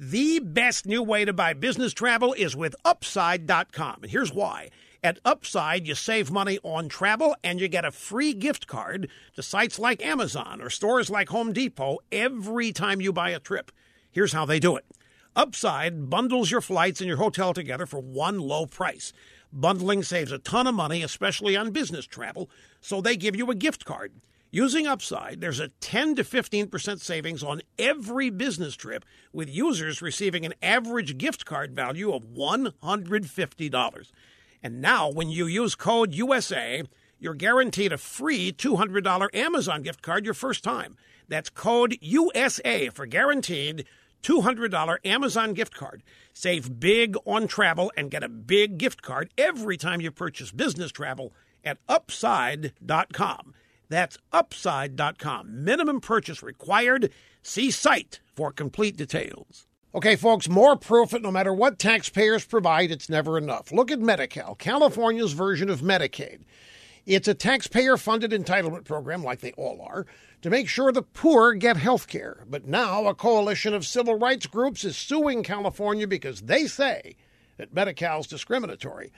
The best new way to buy business travel is with Upside.com. And here's why. At Upside, you save money on travel and you get a free gift card to sites like Amazon or stores like Home Depot every time you buy a trip. Here's how they do it Upside bundles your flights and your hotel together for one low price. Bundling saves a ton of money, especially on business travel, so they give you a gift card. Using Upside, there's a 10 to 15% savings on every business trip, with users receiving an average gift card value of $150. And now, when you use code USA, you're guaranteed a free $200 Amazon gift card your first time. That's code USA for guaranteed $200 Amazon gift card. Save big on travel and get a big gift card every time you purchase business travel at upside.com. That's upside.com. Minimum purchase required. See site for complete details. Okay, folks, more proof that no matter what taxpayers provide, it's never enough. Look at Medi Cal, California's version of Medicaid. It's a taxpayer funded entitlement program, like they all are, to make sure the poor get health care. But now a coalition of civil rights groups is suing California because they say that Medi Cal's discriminatory.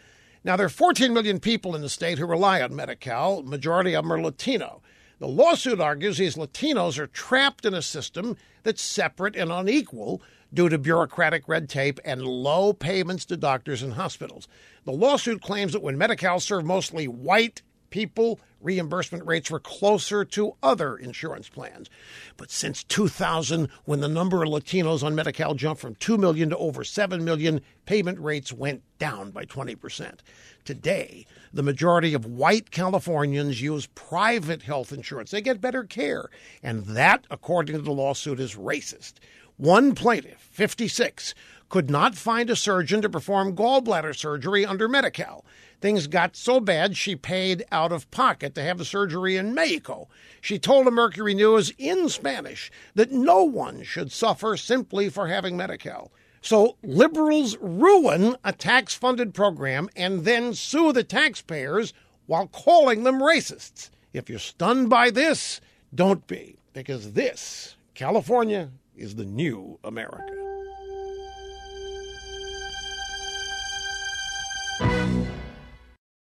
Now, there are 14 million people in the state who rely on Medi Cal, majority of them are Latino. The lawsuit argues these Latinos are trapped in a system that's separate and unequal due to bureaucratic red tape and low payments to doctors and hospitals. The lawsuit claims that when Medi Cal served mostly white people, reimbursement rates were closer to other insurance plans. But since 2000, when the number of Latinos on Medi-Cal jumped from 2 million to over 7 million, payment rates went down by 20%. Today, the majority of white Californians use private health insurance. They get better care. And that, according to the lawsuit, is racist. One plaintiff, 56, could not find a surgeon to perform gallbladder surgery under Medi Cal. Things got so bad she paid out of pocket to have the surgery in Mexico. She told the Mercury News in Spanish that no one should suffer simply for having Medi Cal. So liberals ruin a tax funded program and then sue the taxpayers while calling them racists. If you're stunned by this, don't be, because this, California, is the new America.